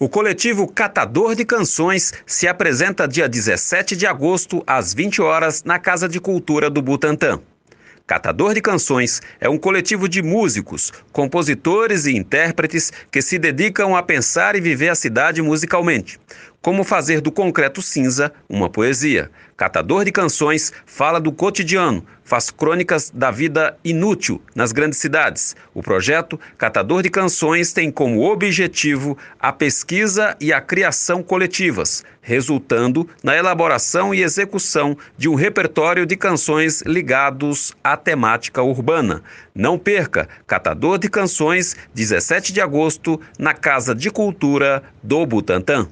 O coletivo Catador de Canções se apresenta dia 17 de agosto, às 20 horas, na Casa de Cultura do Butantã. Catador de Canções é um coletivo de músicos, compositores e intérpretes que se dedicam a pensar e viver a cidade musicalmente. Como fazer do concreto cinza uma poesia. Catador de Canções fala do cotidiano, faz crônicas da vida inútil nas grandes cidades. O projeto Catador de Canções tem como objetivo a pesquisa e a criação coletivas, resultando na elaboração e execução de um repertório de canções ligados à temática urbana. Não perca, Catador de Canções, 17 de agosto, na Casa de Cultura do Butantã.